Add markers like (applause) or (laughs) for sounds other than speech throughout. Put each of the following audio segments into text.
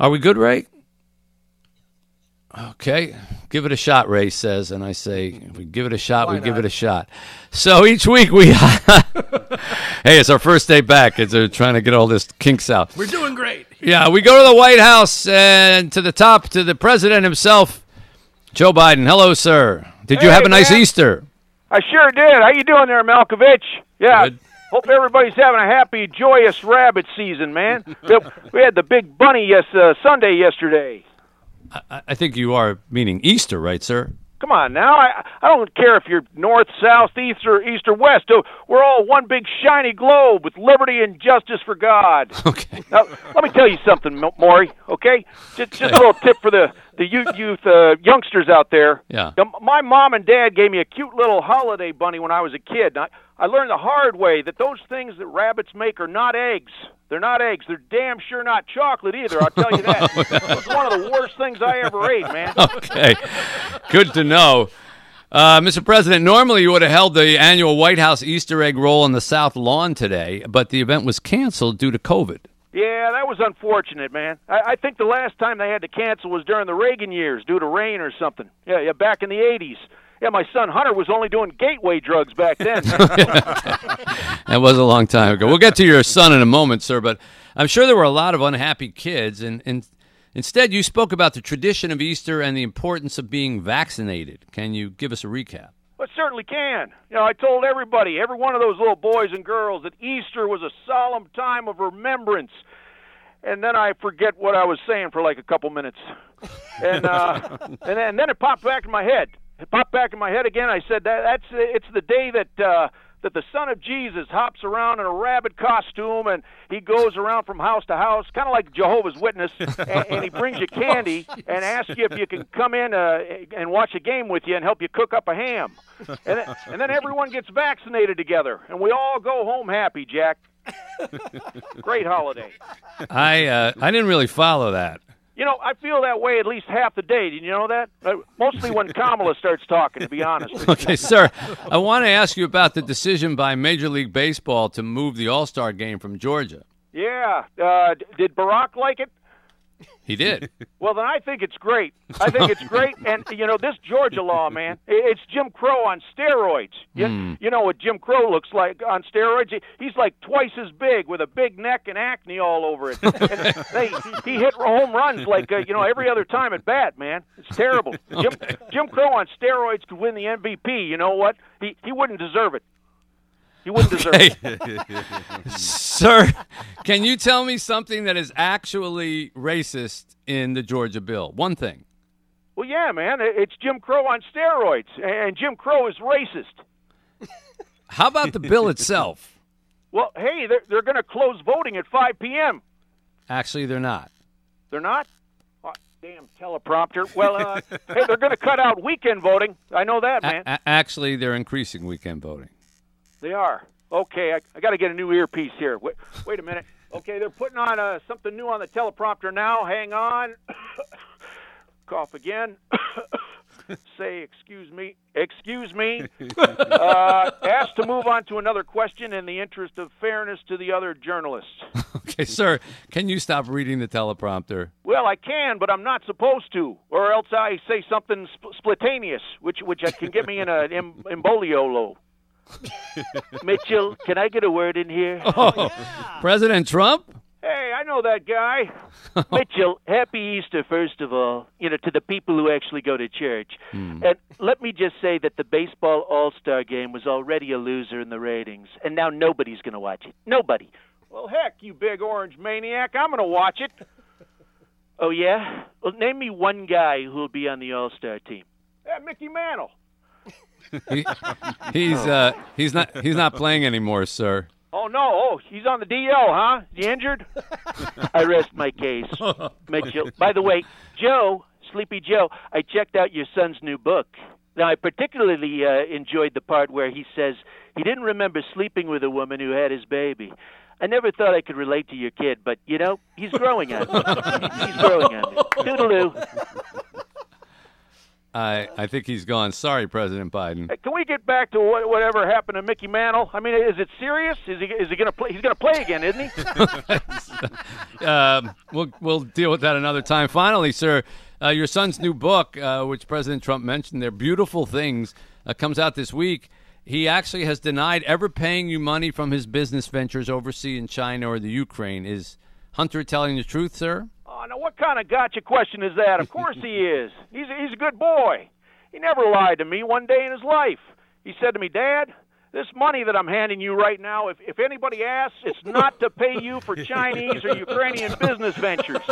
Are we good, Ray? Okay, give it a shot, Ray says, and I say, if we give it a shot, Why we give it a shot. So each week we, (laughs) hey, it's our first day back. It's uh, trying to get all this kinks out. We're doing great. Yeah, we go to the White House and to the top to the president himself, Joe Biden. Hello, sir. Did you Hey, have a nice man. Easter? I sure did. How you doing there, Malkovich? Yeah. Good. Hope everybody's having a happy, joyous rabbit season, man. (laughs) We- we had the big bunny yes uh, Sunday yesterday. I, I think you are meaning Easter, right, sir? Come on now. I I don't care if you're north, south, east, or east or west. Oh, We're all one big shiny globe with liberty and justice for God. (laughs) Okay. Now, let me tell you something, Mo- Maury. Okay, just just a little tip for the the youth, youth uh, youngsters out there. Yeah. Now, my mom and dad gave me a cute little holiday bunny when I was a kid. And I, I learned the hard way that those things that rabbits make are not eggs. They're not eggs. They're damn sure not chocolate either. I'll tell you that. (laughs) it's one of the worst things I ever ate, man. okay. Good to know. Uh, Mr. President, normally you would have held the annual White House Easter egg roll on the South Lawn today, but the event was canceled due to COVID. Yeah, that was unfortunate, man. I, I think the last time they had to cancel was during the Reagan years due to rain or something. Yeah, yeah, back in the '80s. Yeah, my son Hunter was only doing gateway drugs back then. (laughs) That was a long time ago. We'll get to your son in a moment, sir, but I'm sure there were a lot of unhappy kids, and, and instead you spoke about the tradition of Easter and the importance of being vaccinated. Can you give us a recap? Well, it certainly can. You know, I told everybody, every one of those little boys and girls, that Easter was a solemn time of remembrance. And then I forget what I was saying for like a couple minutes, and uh, (laughs) and, then, and then it popped back in my head. It popped back in my head again. I said that that's it's the day that uh, that the Son of Jesus hops around in a rabbit costume and he goes around from house to house, kind of like Jehovah's Witness, (laughs) and, and he brings you candy and asks you if you can come in uh, and watch a game with you and help you cook up a ham. And then, and then everyone gets vaccinated together, and we all go home happy, Jack. (laughs) Great holiday. I uh, I didn't really follow that. You know, I feel that way at least half the day. Did you know that? Uh, mostly when Kamala starts talking, to be honest. Okay, sir, I want to ask you about the decision by Major League Baseball to move the All Star game from Georgia. Yeah. Uh, did Barack like it? He did. (laughs) Well, then I think it's great. I think it's great. (laughs) And, you know, this Georgia law, man, it's Jim Crow on steroids. You, you know what Jim Crow looks like on steroids? He- He's like twice as big with a big neck and acne all over it. (laughs) They, he hit home runs like, uh, you know, every other time at bat, man. It's terrible. Jim, Jim Crow on steroids could win the MVP. You know what? He, he wouldn't deserve it. He wouldn't deserve Hey, it. (laughs) sir, can you tell me something that is actually racist in the Georgia bill? One thing. Well, yeah, man. It's Jim Crow on steroids. And Jim Crow is racist. How about the bill itself? (laughs) Well, hey, they're, they're going to close voting at 5 p.m. Actually, they're not. They're not? Oh, damn teleprompter. Well, uh, (laughs) hey, they're going to cut out weekend voting. I know that, man. a- actually, they're increasing weekend voting. They are. Okay, I, I got to get a new earpiece here. Wait, wait a minute. Okay, they're putting on uh, something new on the teleprompter now. Hang on. (coughs) Cough again. (coughs) Say, excuse me. Excuse me. (laughs) Uh, asked to move on to another question in the interest of fairness to the other journalists. Okay, sir, can you stop reading the teleprompter? Well, I can, but I'm not supposed to, or else I say something sp- spontaneous, which which can get me in an em- emboliolo. (laughs) Mitchell, can I get a word in here? (laughs) Oh, President Trump? Hey, I know that guy. (laughs) Mitchell, happy Easter, first of all, you know, to the people who actually go to church. Hmm. And let me just say that the baseball All Star game was already a loser in the ratings, and now nobody's going to watch it. Nobody. Well, heck, you big orange maniac, I'm going to watch it. Oh, yeah? Well, name me one guy who'll be on the All Star team. Yeah, Mickey Mantle. He, he's uh, he's not he's not playing anymore, sir. Oh no! Oh, he's on the DL, huh? Is he injured? (laughs) I rest my case, Mitchell. By the way, Joe, Sleepy Joe, I checked out your son's new book. Now, I particularly uh, enjoyed the part where he says he didn't remember sleeping with a woman who had his baby. I never thought I could relate to your kid, but you know, he's growing on me. he's growing on me. Toodaloo. I I think he's gone. Sorry, President Biden. Hey, Can we get back to what, whatever happened to Mickey Mantle? I mean, is it serious? Is he is he going to play? He's going to play again, isn't he? (laughs) Um, we'll we'll deal with that another time. Finally, sir, uh, your son's new book, uh, which President Trump mentioned, "They're Beautiful Things," uh, comes out this week. He actually has denied ever paying you money from his business ventures overseas in China or the Ukraine. Is Hunter telling the truth, sir? Oh, now what kind of gotcha question is that? Of (laughs) course he is. He's a, he's a good boy. He never lied to me one day in his life. He said to me, Dad. This money that I'm handing you right now, if, if anybody asks, it's not to pay you for (laughs) Chinese or Ukrainian business ventures.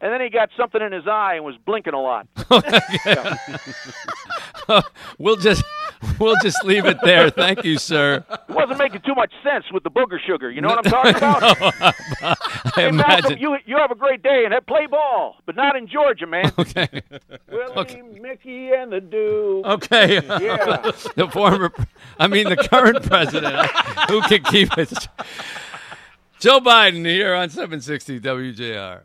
And then he got something in his eye and was blinking a lot. (laughs) we'll just (laughs) we'll just leave it there. Thank you, sir. It wasn't making too much sense with the booger sugar. You know what I'm (laughs) talking about? (laughs) I Hey, Malcolm, imagine. you you have a great day and have- play ball, but not in Georgia, man. Okay. Willie, Mickey, and the Duke. Okay. Yeah. the former, I mean, the current president. Who can keep it? Joe Biden here on 760 WJR.